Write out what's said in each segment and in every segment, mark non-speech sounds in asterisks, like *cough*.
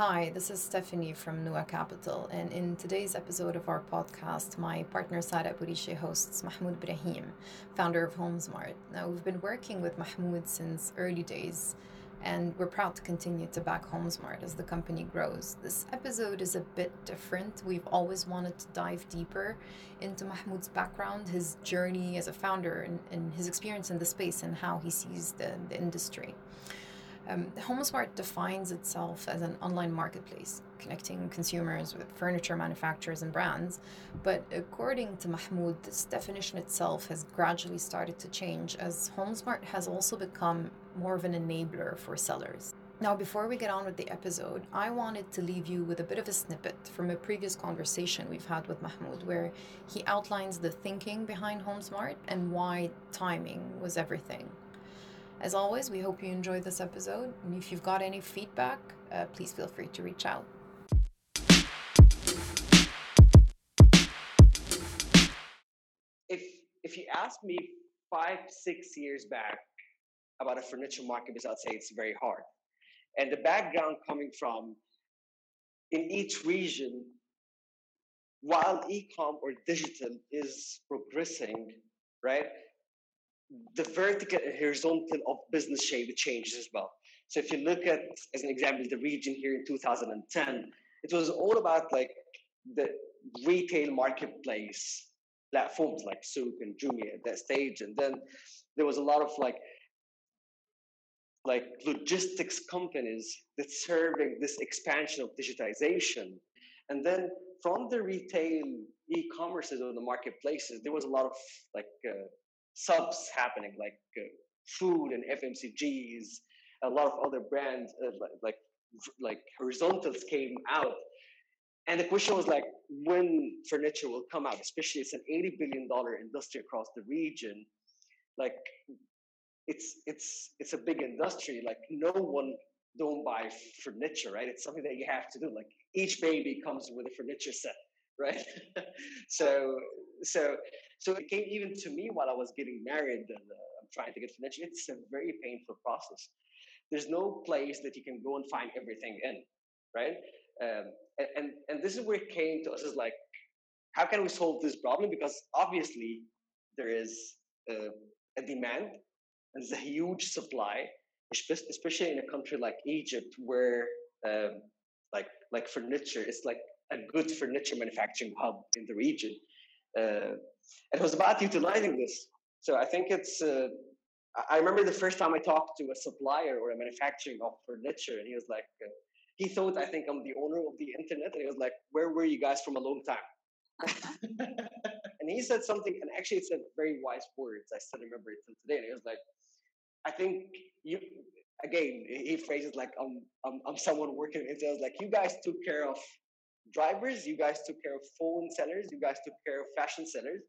Hi, this is Stephanie from Nuwa Capital, and in today's episode of our podcast, my partner Sara Abu Risheh hosts Mahmoud Ibrahim, founder of Homzmart. Now, we've been working with Mahmoud since early days, and we're proud to continue to back Homzmart as the company grows. This episode is a bit different. We've always wanted to dive deeper into Mahmoud's background, his journey as a founder, and, and his experience in the space and how he sees the, the industry. Um, Homzmart defines itself as an online marketplace, connecting consumers with furniture manufacturers and brands. But according to Mahmoud, this definition itself has gradually started to change as Homzmart has also become more of an enabler for sellers. Now, before we get on with the episode, I wanted to leave you with a bit of a snippet from a previous conversation we've had with Mahmoud, where he outlines the thinking behind Homzmart and why timing was everything. As always, we hope you enjoyed this episode. And if you've got any feedback, uh, please feel free to reach out. If if you ask me five six years back about a furniture market, I'd say it's very hard. And the background coming from in each region, while e-com or digital is progressing, right? The vertical and horizontal of business shape changes as well. So if you look at, as an example, the region here in 2010, it was all about like the retail marketplace platforms like Souq and Jumia at that stage, and then there was a lot of like like logistics companies that serving this expansion of digitization, and then from the retail e-commerces or the marketplaces, there was a lot of like uh, subs happening like uh, food and FMCGs, a lot of other brands uh, like like horizontals came out. And the question was like, when furniture will come out, especially it's an $80 billion industry across the region. Like it's it's it's a big industry. Like no one don't buy furniture, right? It's something that you have to do. Like each baby comes with a furniture set, *laughs* right? so so so it came even to me while I was getting married and uh, I'm trying to get furniture. It's a very painful process. There's no place that you can go and find everything in, right? Um, and, and this is where it came to us is like, how can we solve this problem? Because obviously there is uh, a demand and there's a huge supply, especially in a country like Egypt where um, like like furniture is like a good furniture manufacturing hub in the region. Uh, it was about utilizing this. So I think it's. Uh, I remember the first time I talked to a supplier or a manufacturing of furniture, and he was like, uh, he thought I think I'm the owner of the internet, and he was like, "Where were you guys from a long time?" *laughs* and he said something, and actually, it's a very wise words. I still remember it till today. And he was like, "I think you." Again, he phrases like, "I'm, I'm, I'm someone working." And he was like, "You guys took care of drivers. You guys took care of phone sellers. You guys took care of fashion sellers."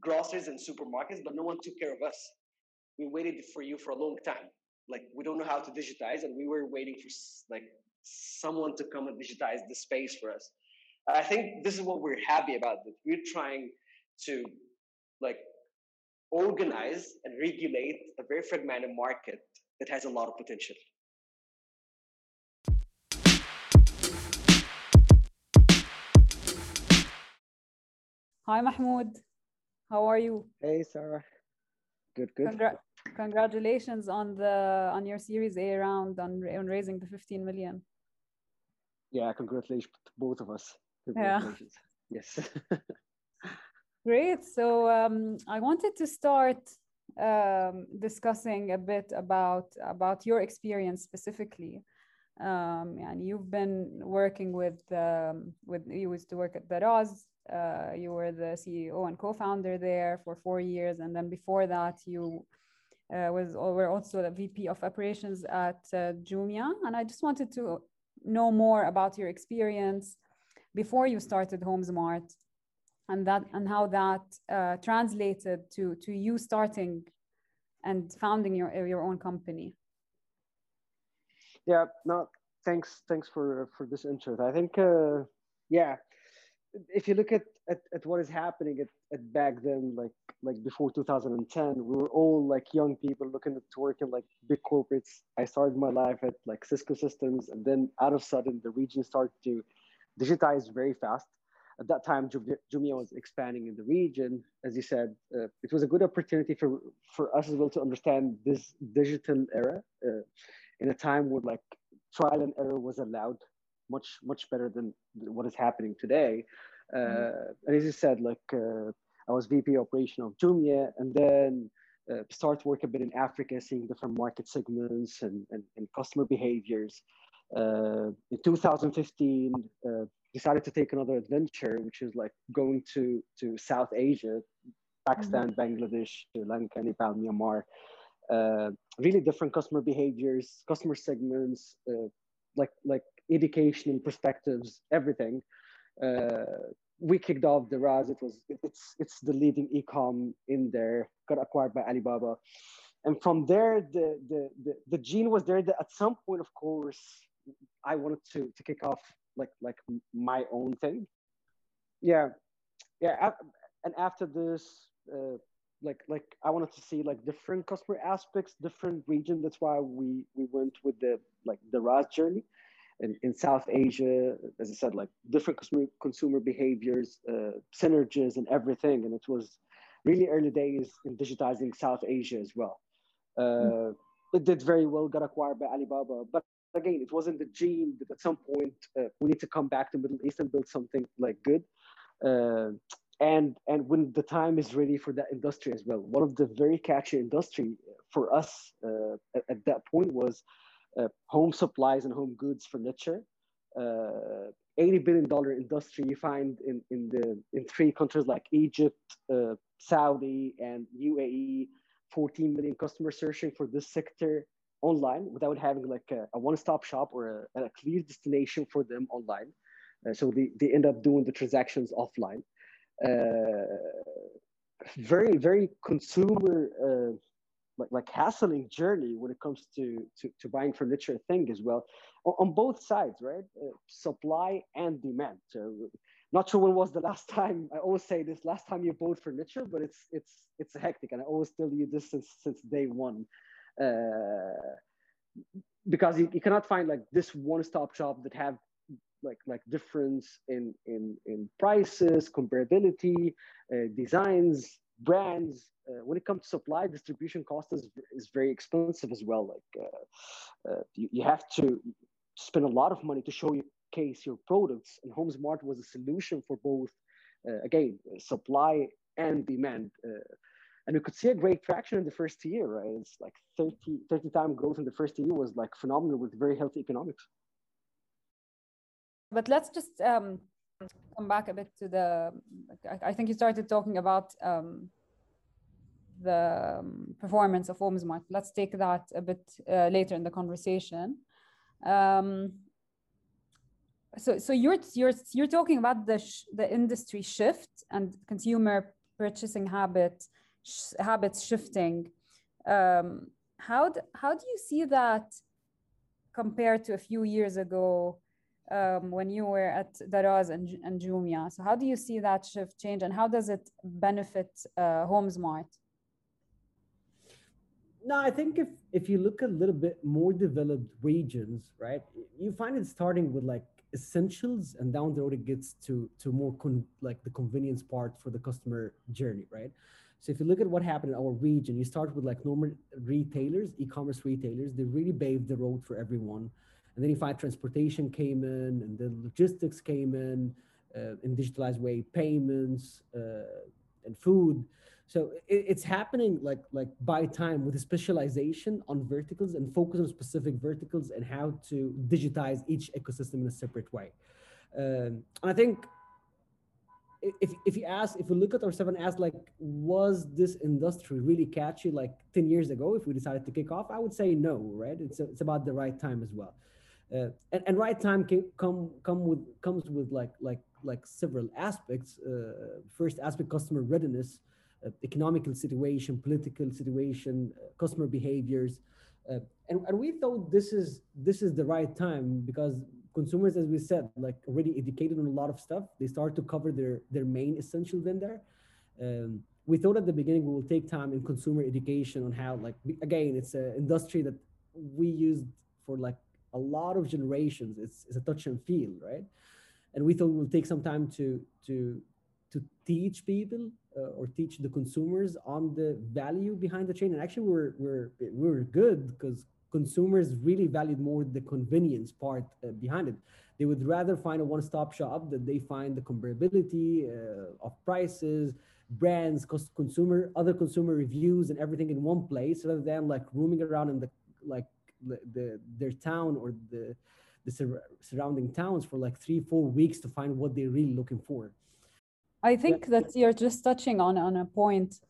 Groceries and supermarkets, but no one took care of us. We waited for you for a long time. Like we don't know how to digitize, and we were waiting for like someone to come and digitize the space for us. I think this is what we're happy about. That we're trying to like organize and regulate a very fragmented market that has a lot of potential. Hi, Mahmoud. How are you? Hey, Sarah. Good, good. Congra- congratulations on the on your Series A round on, on raising the 15 million. Yeah, congratulations to both of us. Yeah. Yes. *laughs* Great. So um, I wanted to start um, discussing a bit about about your experience specifically. Um, and you've been working with um, with you used to work at Daraz uh, you were the CEO and co-founder there for four years, and then before that, you uh, was were also the VP of operations at uh, Jumia. And I just wanted to know more about your experience before you started Homzmart, and that and how that uh, translated to to you starting and founding your your own company. Yeah. No. Thanks. Thanks for for this intro. I think. Uh, yeah if you look at, at, at what is happening at, at back then, like like before 2010, we were all like young people looking to work in like big corporates. I started my life at like Cisco Systems, and then out of sudden, the region started to digitize very fast. At that time, Jumia was expanding in the region. As you said, uh, it was a good opportunity for, for us as well to understand this digital era uh, in a time where like trial and error was allowed much much better than what is happening today. Mm-hmm. and as you said, like uh, I was VP operation of Jumia, and then uh, start work a bit in Africa, seeing different market segments and, and, and customer behaviors. Uh, in 2015, uh, decided to take another adventure, which is like going to, to South Asia, Pakistan, mm-hmm. Bangladesh, Sri Lanka, Nepal, Myanmar. Uh, really different customer behaviors, customer segments, uh, like like education and perspectives, everything. Uh, we kicked off Daraz. It was it's it's the leading ecom in there. Got acquired by Alibaba, and from there the the the, the gene was there. That at some point, of course, I wanted to to kick off like like my own thing. Yeah, yeah. And after this, uh, like like I wanted to see like different customer aspects, different region. That's why we we went with the like Daraz journey in, in South Asia, as I said, like different consumer, consumer behaviors, uh, synergies, and everything. And it was really early days in digitizing South Asia as well. Uh, mm. It did very well, got acquired by Alibaba. But again, it wasn't the gene that at some point uh, we need to come back to Middle East and build something like good. Uh, and and when the time is ready for that industry as well. One of the very catchy industry for us uh, at, at that point was home supplies and home goods furniture. Uh, 80 billion dollar industry you find in, in the in three countries like Egypt, uh, Saudi, and UAE. 14 million customers searching for this sector online without having like a, a one-stop shop or a, a, clear destination for them online. Uh, so they, they end up doing the transactions offline. Uh, very, very consumer uh, like, like hassling journey when it comes to, to, to buying furniture thing as well on, on both sides, right? Uh, supply and demand. So not sure when was the last time I always say this last time you bought furniture, but it's it's it's hectic, and I always tell you this since since day one, uh, because you, you cannot find like this one-stop shop that have like like difference in in in prices, comparability, uh, designs, brands uh, when it comes to supply distribution cost is, is very expensive as well. Like uh, uh, you, you have to spend a lot of money to showcase your case your products and Homzmart was a solution for both uh, again supply and demand uh, and we could see a great traction in the first year right? It's like 30 30 time growth in the first year was like phenomenal with very healthy economics. But let's just um, come back a bit to the i, think you started talking about um, the um, performance of Homzmart. Let's take that a bit uh, later in the conversation. Um, so, so you're you're you're talking about the the industry shift and consumer purchasing habit sh habits shifting. Um, how how do you see that compared to a few years ago um, when you were at Daraz and, and Jumia? So how do you see that shift change and how does it benefit uh, Homzmart? no, I think if if you look a little bit more developed regions, right, you find it starting with like essentials, and down the road it gets to to more con- like the convenience part for the customer journey, right? So if you look at what happened in our region, you start with like normal retailers, e-commerce retailers, they really paved the road for everyone. And then if I transportation came in, and then logistics came in uh, in digitalized way, payments uh, and food. So it, it's happening like like by time with a specialization on verticals and focus on specific verticals and how to digitize each ecosystem in a separate way. Um, and I think if, if you ask, if we look at ourselves and ask, like, was this industry really catchy like 10 years ago if we decided to kick off? I would say no, right? It's, a, it's about the right time as well. Uh, and, and right time can come come with comes with like like like several aspects. Uh, first aspect, customer readiness. Uh, economical situation, political situation, uh, customer behaviors. Uh, and, and we thought this is this is the right time because consumers, as we said, like already educated on a lot of stuff, they start to cover their their main essentials in there. Um, we thought at the beginning we will take time in consumer education on how, like, again, it's an industry that we used for like a lot of generations. It's, it's a touch and feel, right? And we thought we'll take some time to to to teach people uh, or teach the consumers on the value behind the chain. And actually, we're we're we're good because consumers really valued more the convenience part uh, behind it. They would rather find a one-stop shop that they find the comparability uh, of prices, brands, consumer, other consumer reviews, and everything in one place, rather than like roaming around in the like the, the their town or the the sur- surrounding towns for like three, four weeks to find what they're really looking for. I think yeah. that you're just touching on on a point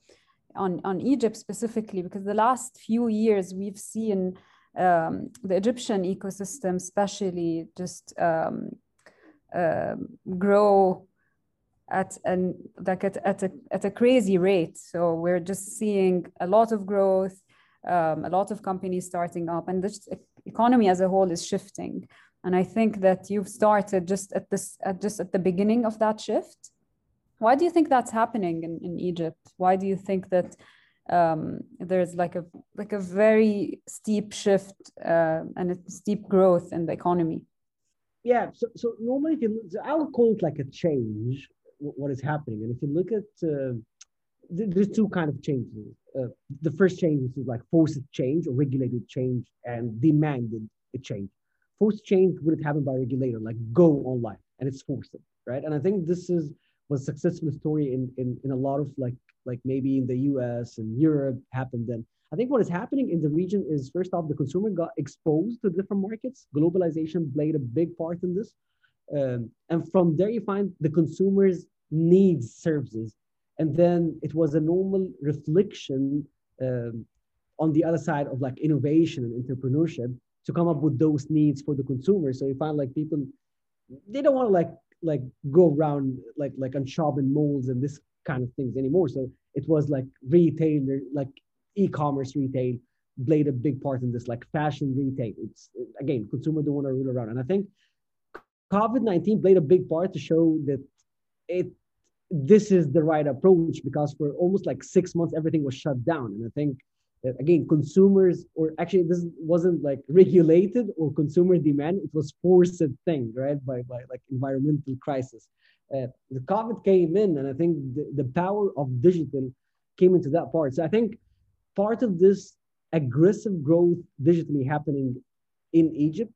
on on Egypt specifically because the last few years we've seen um, the Egyptian ecosystem, especially, just um, uh, grow at an like at, at a at a crazy rate. So we're just seeing a lot of growth, um, a lot of companies starting up, and the economy as a whole is shifting. And I think that you've started just at this at just at the beginning of that shift. Why do you think that's happening in, in Egypt? Why do you think that um, there's like a like a very steep shift uh, and a steep growth in the economy. Yeah, so, so normally if you so I would call it like a change, what is happening, and if you look at uh, there's two kind of changes. Uh, the first change is like forced change or regulated change and demanded a change. Forced change would happen by regulator, like go online, and it's forced, right? And I think this is was a successful story in, in in a lot of like like maybe in the US and Europe happened then. I think what is happening in the region is first off, the consumer got exposed to different markets. Globalization played a big part in this. Um, and from there, you find the consumers needs services. And then it was a normal reflection um, on the other side of like innovation and entrepreneurship to come up with those needs for the consumer. So you find like people, they don't want to like like go around like like on shopping malls and this kind of things anymore. So it was like retail, like e-commerce retail played a big part in this, like fashion retail. It's again, consumer don't want to rule around. And I think COVID-19 played a big part to show that it this is the right approach because for almost like six months everything was shut down. And I think again, consumers or actually this wasn't like regulated or consumer demand, it was forced thing, right? By by like environmental crisis uh, the COVID came in, and I think the, the power of digital came into that part. So I think part of this aggressive growth digitally happening in Egypt,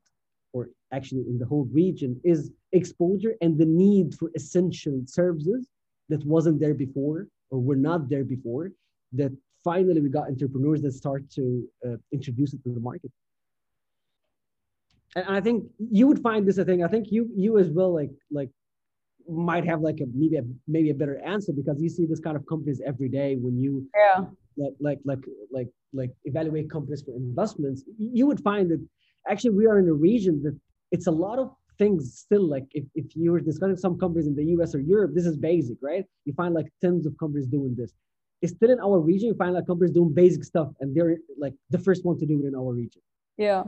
or actually in the whole region, is exposure and the need for essential services that wasn't there before or were not there before. That finally we got entrepreneurs that start to uh, introduce it to the market. And I think you would find this. a thing I think you you as well like like might have like a maybe a maybe a better answer because you see this kind of companies every day when you yeah like like like like like evaluate companies for investments you would find that actually we are in a region that it's a lot of things still like if, if you were discussing some companies in the us or europe this is basic right? You find like tons of companies doing this. It's still in our region you find like companies doing basic stuff and they're like the first one to do it in our region. Yeah.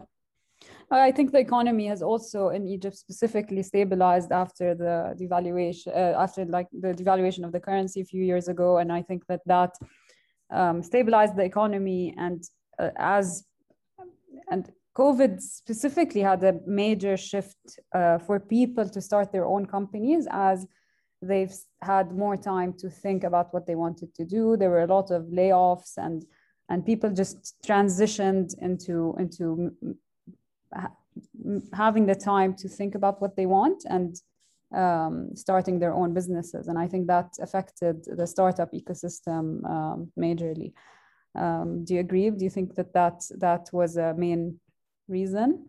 I think the economy has also in Egypt specifically stabilized after the devaluation, uh, after like the devaluation of the currency a few years ago, and I think that that um, stabilized the economy. And uh, as and COVID specifically had a major shift uh, for people to start their own companies as they've had more time to think about what they wanted to do. There were a lot of layoffs and and people just transitioned into into having the time to think about what they want and um, starting their own businesses. And I think that affected the startup ecosystem um, majorly. Um, do you agree? Do you think that that, that was a main reason?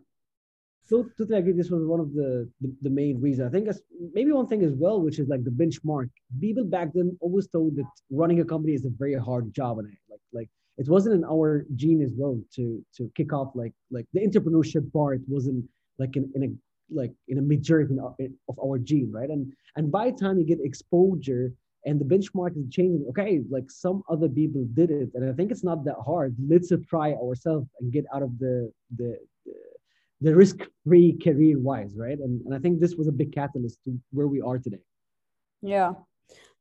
So totally agree. This was one of the, the, the main reasons. I think maybe one thing as well, which is like the benchmark. People back then always thought that running a company is a very hard job, and like like it wasn't in our gene as well to to kick off like like the entrepreneurship part wasn't like in, in a like in a majority of our gene right and and by the time you get exposure and the benchmark is changing okay like some other people did it and i think it's not that hard let's try ourselves and get out of the the the risk-free career-wise, right? And, and I think this was a big catalyst to where we are today. Yeah.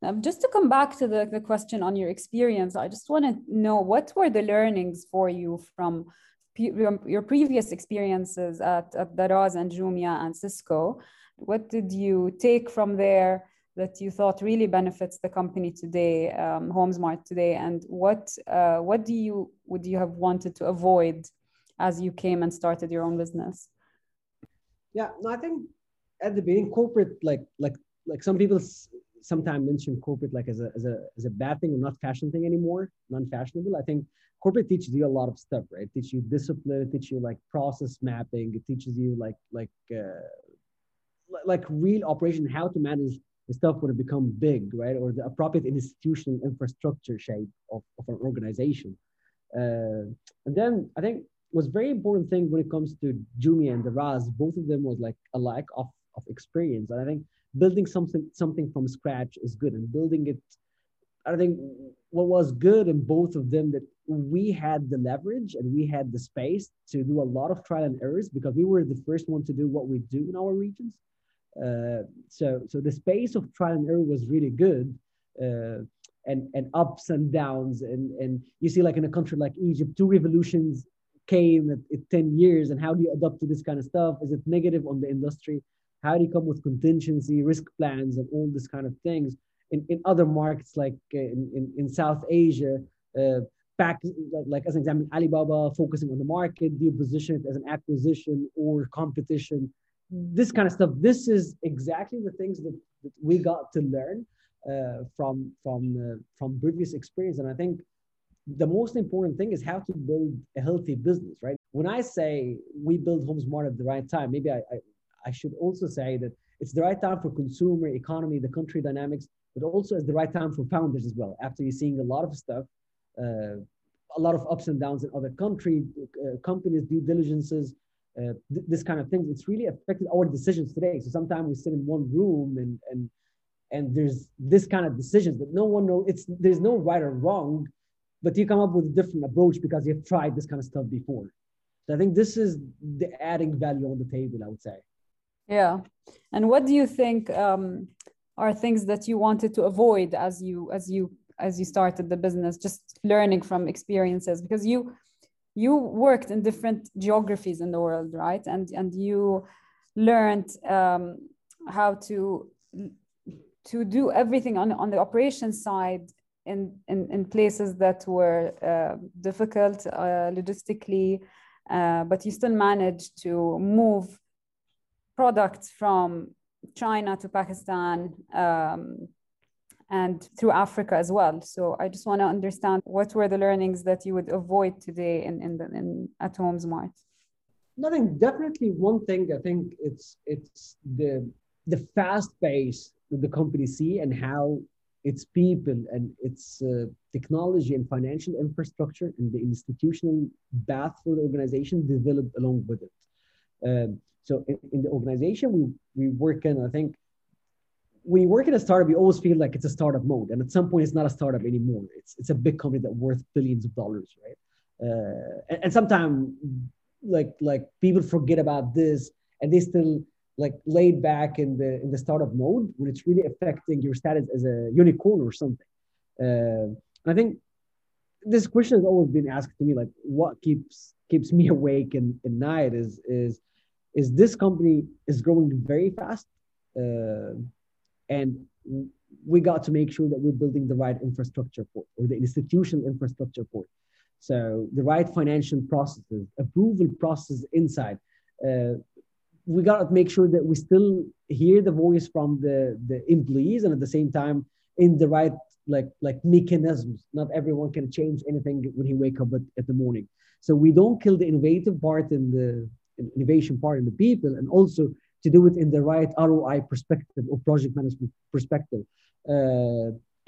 Um, just to come back to the, the question on your experience, I just want to know what were the learnings for you from your previous experiences at, at Daraz and Jumia and Cisco? What did you take from there that you thought really benefits the company today, um, Homzmart today, and what uh, what do you would you have wanted to avoid as you came and started your own business? Yeah, no, I think at the beginning, corporate like like like some people sometimes mention corporate like as a as a as a bad thing or not fashion thing anymore, non-fashionable. I think corporate teaches you a lot of stuff, right? Teaches you discipline, it teaches you like process mapping, it teaches you like like uh, like real operation, how to manage stuff would have become big, right? Or the appropriate institutional infrastructure shape of, of an organization. Uh, and then I think was very important thing when it comes to Jumia and Daraz, both of them was like a lack of, of experience. And I think building something something from scratch is good and building it I think what was good in both of them that we had the leverage and we had the space to do a lot of trial and errors because we were the first one to do what we do in our regions. Uh, so, so the space of trial and error was really good, uh, and and ups and downs, and and you see like in a country like Egypt, two revolutions came at, at 10 years, and how do you adapt to this kind of stuff? Is it negative on the industry? How do you come with contingency, risk plans, and all this kind of things? In, in other markets like uh, in, in, in South Asia, uh, back like, like, as an example, Alibaba focusing on the market, do you position it as an acquisition or competition? This kind of stuff. This is exactly the things that, that we got to learn uh, from from uh, from previous experience. And I think the most important thing is how to build a healthy business, right? When I say we build Homzmart at the right time, maybe I, I, I should also say that it's the right time for consumer economy, the country dynamics, but also it's the right time for founders as well. After you're seeing a lot of stuff, uh, a lot of ups and downs in other country uh, companies, due diligences, uh, th- this kind of things, it's really affected our decisions today. So sometimes we sit in one room and and and there's this kind of decisions that no one knows. It's there's no right or wrong, but you come up with a different approach because you've tried this kind of stuff before. So I think this is the adding value on the table. I would say. Yeah, and what do you think um, are things that you wanted to avoid as you as you as you started the business? Just learning from experiences because you you worked in different geographies in the world, right? And and you learned um, how to to do everything on on the operations side in in, in places that were uh, difficult uh, logistically, uh, but you still managed to move products from China to Pakistan. Um, and through Africa as well. So I just want to understand what were the learnings that you would avoid today in in, the, in at Homzmart. Nothing. Definitely, one thing I think it's it's the the fast pace that the company see and how its people and its uh, technology and financial infrastructure and the institutional path for the organization developed along with it. Um, so in, in, the organization we we work in, I think when you work in a startup, you always feel like it's a startup mode, and at some point, it's not a startup anymore. It's it's a big company that worth billions of dollars, right? Uh, and, and sometimes, like like people forget about this, and they still like laid back in the in the startup mode when it's really affecting your status as a unicorn or something. Uh, I think this question has always been asked to me, like what keeps keeps me *laughs* awake in, in night is is is this company is growing very fast. Uh, and we got to make sure that we're building the right infrastructure for or the institutional infrastructure for so the right financial processes approval process inside uh, we got to make sure that we still hear the voice from the the employees and at the same time in the right like like mechanisms. Not everyone can change anything when he wake up at, at the morning. So we don't kill the innovative part in the innovation part in the people and also to do it in the right ROI perspective or project management perspective, uh,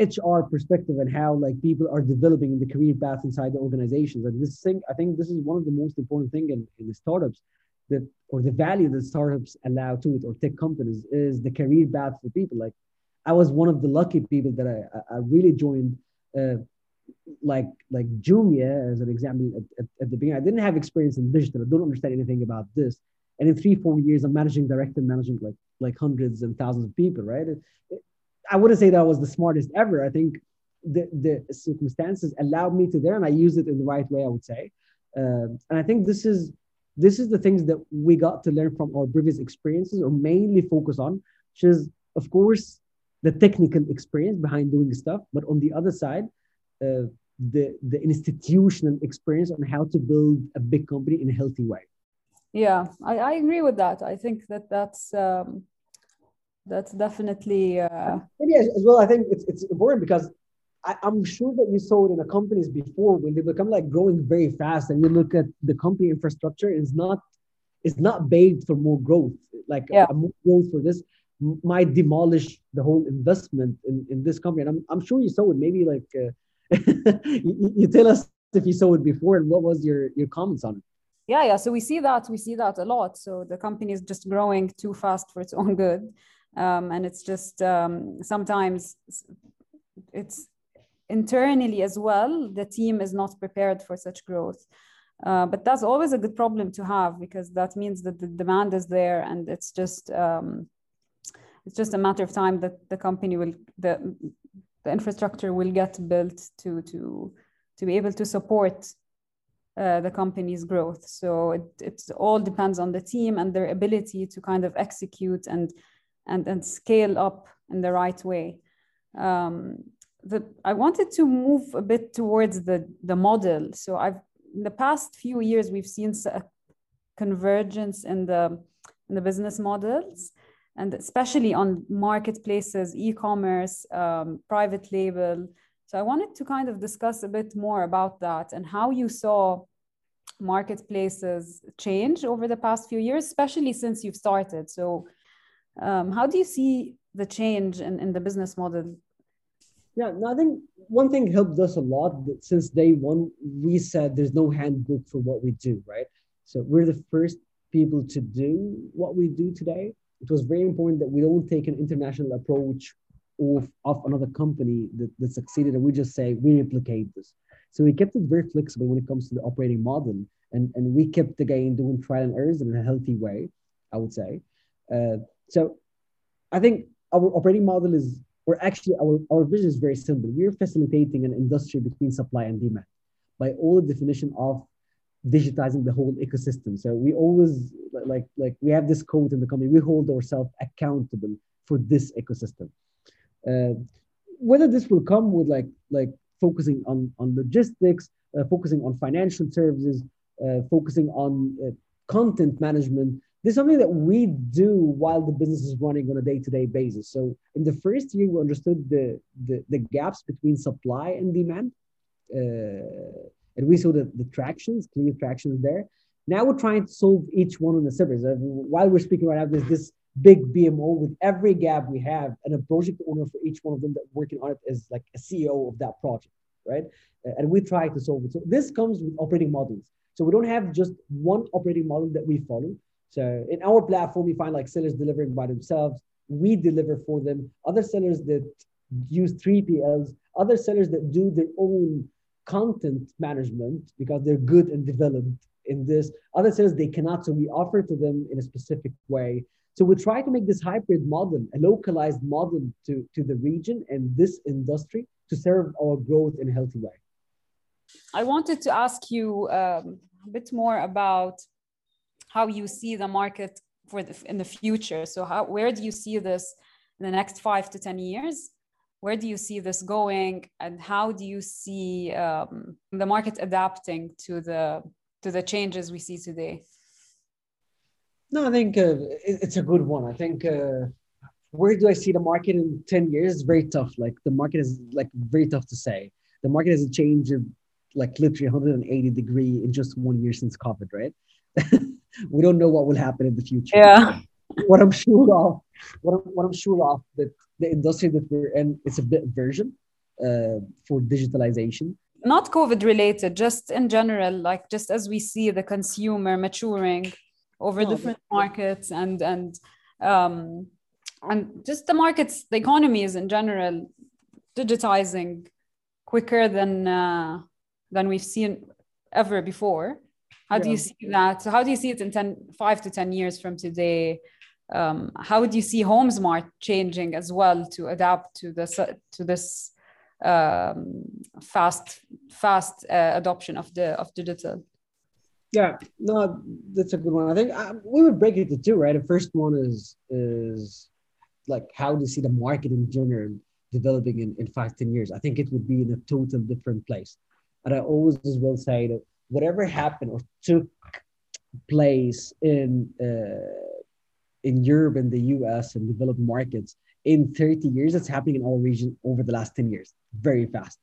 HR perspective, and how like people are developing in the career path inside the organizations. And this thing, I think this is one of the most important thing in, in the startups that or the value that startups allow to it or tech companies is the career path for people. Like I was one of the lucky people that I, I really joined uh, like like Jumia as an example at, at, at, the beginning. I didn't have experience in digital. I don't understand anything about this and in three four years i'm managing direct and managing like like hundreds and thousands of people right? It, it, i wouldn't say that was the smartest ever. I think the, the circumstances allowed me to there and i used it in the right way i would say. Uh, and i think this is this is the things that we got to learn from our previous experiences or mainly focus on which is of course the technical experience behind doing stuff but on the other side uh, the the institutional experience on how to build a big company in a healthy way yeah i, I agree with that. I think that that's um, that's definitely uh... maybe as, well i think it's, it's important because I, am sure that you saw it in the companies before when they become like growing very fast and you look at the company infrastructure is not it's not baked for more growth like yeah. more growth for this might demolish the whole investment in, in this company. And I'm, I'm sure you saw it. Maybe like uh, *laughs* you, you, tell us if you saw it before and what was your your comments on it yeah yeah so we see that we see that a lot. So the company is just growing too fast for its own good. Um, and it's just um, sometimes it's internally as well the team is not prepared for such growth. Uh, but that's always a good problem to have because that means that the demand is there and it's just um, it's just a matter of time that the company will the the infrastructure will get built to to to be able to support uh, the company's growth. So it, it all depends on the team and their ability to kind of execute and and and scale up in the right way. Um, the, I wanted to move a bit towards the the model. So I've in the past few years we've seen a convergence in the in the business models and especially on marketplaces, e-commerce, um, private label. So I wanted to kind of discuss a bit more about that and how you saw marketplaces change over the past few years, especially since you've started. So um, how do you see the change in, in the business model? Yeah, no, I think one thing helped us a lot that since day one, we said there's no handbook for what we do, right? So we're the first people to do what we do today it was very important that we don't take an international approach of, of another company that, that succeeded and we just say we replicate this. So we kept it very flexible when it comes to the operating model. And, and we kept again doing trial and errors in a healthy way, I would say. Uh, so I think our operating model is, or actually our, our vision is very simple. We're facilitating an industry between supply and demand by all the definition of digitizing the whole ecosystem. So we always like like we have this code in the company. We hold ourselves accountable for this ecosystem. Uh, whether this will come with like like focusing on on logistics, uh, focusing on financial services, uh, focusing on uh, content management. This is something that we do while the business is running on a day-to-day basis. So in the first year, we understood the the, the gaps between supply and demand. Uh, and we saw the, the tractions, clear tractions there. Now we're trying to solve each one on the servers. Uh, while we're speaking right now, there's this big PMO with every gap we have and a project owner for each one of them that working on it is like a CEO of that project, right? And we try to solve it. So this comes with operating models. So we don't have just one operating model that we follow. So in our platform, we find like sellers delivering by themselves. We deliver for them. Other sellers that use 3PLs, other sellers that do their own content management because they're good and developed in this. Other sellers, they cannot. So we offer to them in a specific way. So we try to make this hybrid model, a localized model to, to the region and this industry to serve our growth in a healthy way. I wanted to ask you um, a bit more about how you see the market for the, in the future. So how, where do you see this in the next five to 10 years? where do you see this going and how do you see um, the market adapting to the to the changes we see today no i think uh, it's a good one. I think uh, where do i see the market in 10 years? It's very tough. Like the market is like very tough to say. The market has changed like literally 180 degree in just one year since covid right? *laughs* We don't know what will happen in the future. Yeah. What i'm sure of what I'm, what I'm sure of that the industry that we're in it's a bit version uh, for digitalization. Not covid related just in general like just as we see the consumer maturing over no, different but, markets and and um and just the markets the economy is in general digitizing quicker than uh, than we've seen ever before How do you see that? So how do you see it in 10, five to 10 years from today? Um, how would you see Homzmart changing as well to adapt to this to this um, fast fast uh, adoption of the of digital? Yeah, no, that's a good one. I think uh, we would break it to two, right? The first one is is like how do you see the market in general developing in, in five, 10 years? I think it would be in a total different place. And I always will say that whatever happened or took place in uh, in Europe and the US and developed markets in 30 years, it's happening in our region over the last 10 years, very fast.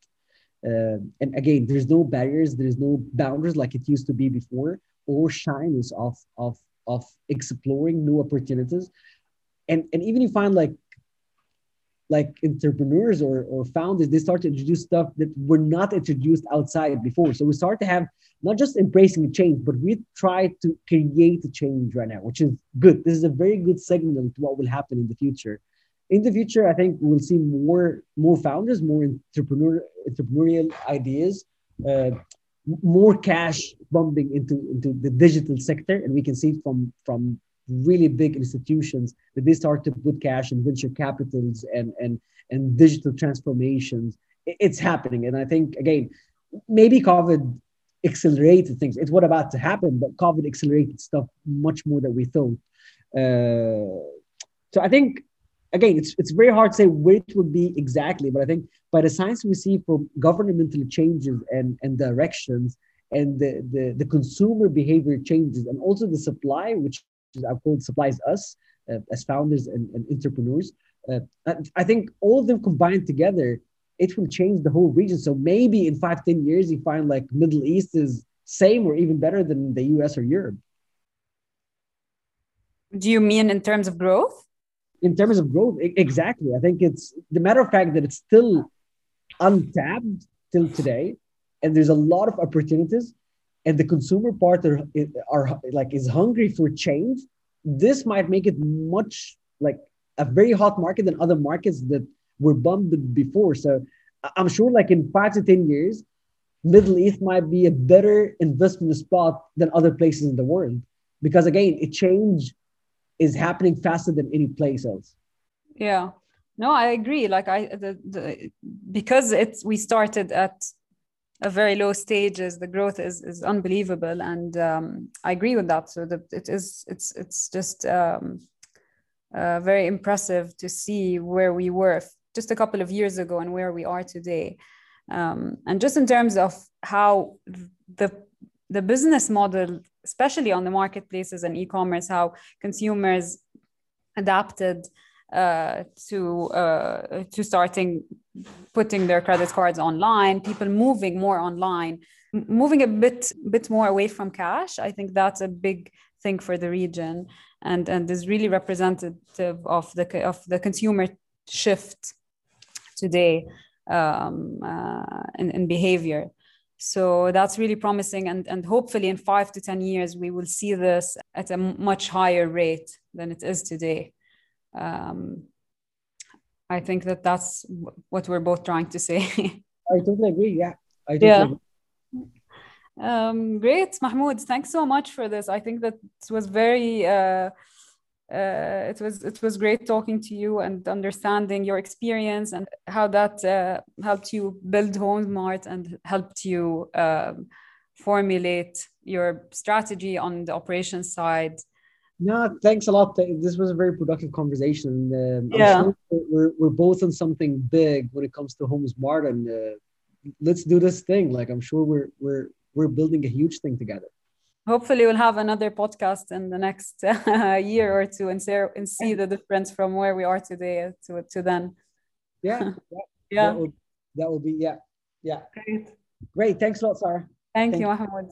Uh, and again, there's no barriers, there's no boundaries like it used to be before, or shyness of of of exploring new opportunities. And and even you find like like entrepreneurs or, or founders, they start to introduce stuff that were not introduced outside before. So we start to have not just embracing change, but we try to create a change right now, which is good. This is a very good signal to what will happen in the future. In the future, I think we'll see more more founders, more entrepreneur, entrepreneurial ideas, uh, more cash bumping into into the digital sector, and we can see from from really big institutions that they start to put cash in venture capitals and and and digital transformations. It's happening. And i think again maybe covid accelerated things. It's what about to happen but covid accelerated stuff much more than we thought. Uh, so i think again it's, it's very hard to say where it would be exactly but i think by the signs we see from governmental changes and and directions and the, the, the consumer behavior changes and also the supply which I've called supplies us uh, as founders and, and entrepreneurs. Uh, I think all of them combined together, it will change the whole region. So maybe in five, ten years, you find like Middle East is same or even better than the US or Europe. Do you mean in terms of growth? In terms of growth, exactly. I think it's the matter of fact that it's still untapped till today, and there's a lot of opportunities and the consumer part are, are like is hungry for change. This might make it much like a very hot market than other markets that were bumped before. So i'm sure like in five to ten years middle east might be a better investment spot than other places in the world. Because again it change is happening faster than any place else. Yeah. No i agree. Like i the, the because it's we started at a very low stages the growth is is unbelievable. And um, i agree with that. So that it is it's it's just um, uh, very impressive to see where we were just a couple of years ago and where we are today. Um, and just in terms of how the the business model especially on the marketplaces and e-commerce how consumers adapted uh, to uh, to starting putting their credit cards online, people moving more online, moving a bit bit more away from cash. I think that's a big thing for the region, and and is really representative of the of the consumer shift today um, uh, in, in behavior. So that's really promising, and and hopefully in five to ten years we will see this at a much higher rate than it is today um, I think that that's what we're both trying to say. *laughs* I totally agree. Yeah, I totally yeah. Agree. Um, great, Mahmoud. Thanks so much for this. I think that was very. Uh, uh, it was it was great talking to you and understanding your experience and how that uh, helped you build Homzmart and helped you um, formulate your strategy on the operations side no, thanks a lot. This was a very productive conversation. Um, yeah. Sure we're, we're both on something big when it comes to Homzmart, and uh, let's do this thing. Like I'm sure we're we're we're building a huge thing together. Hopefully, we'll have another podcast in the next uh, *laughs* year or two and see and see the difference from where we are today to to then. Yeah, *laughs* yeah, yeah. That will, that will be yeah, yeah. Great. Great. Thanks a lot, Sarah. Thank, Thank you, Mahmoud.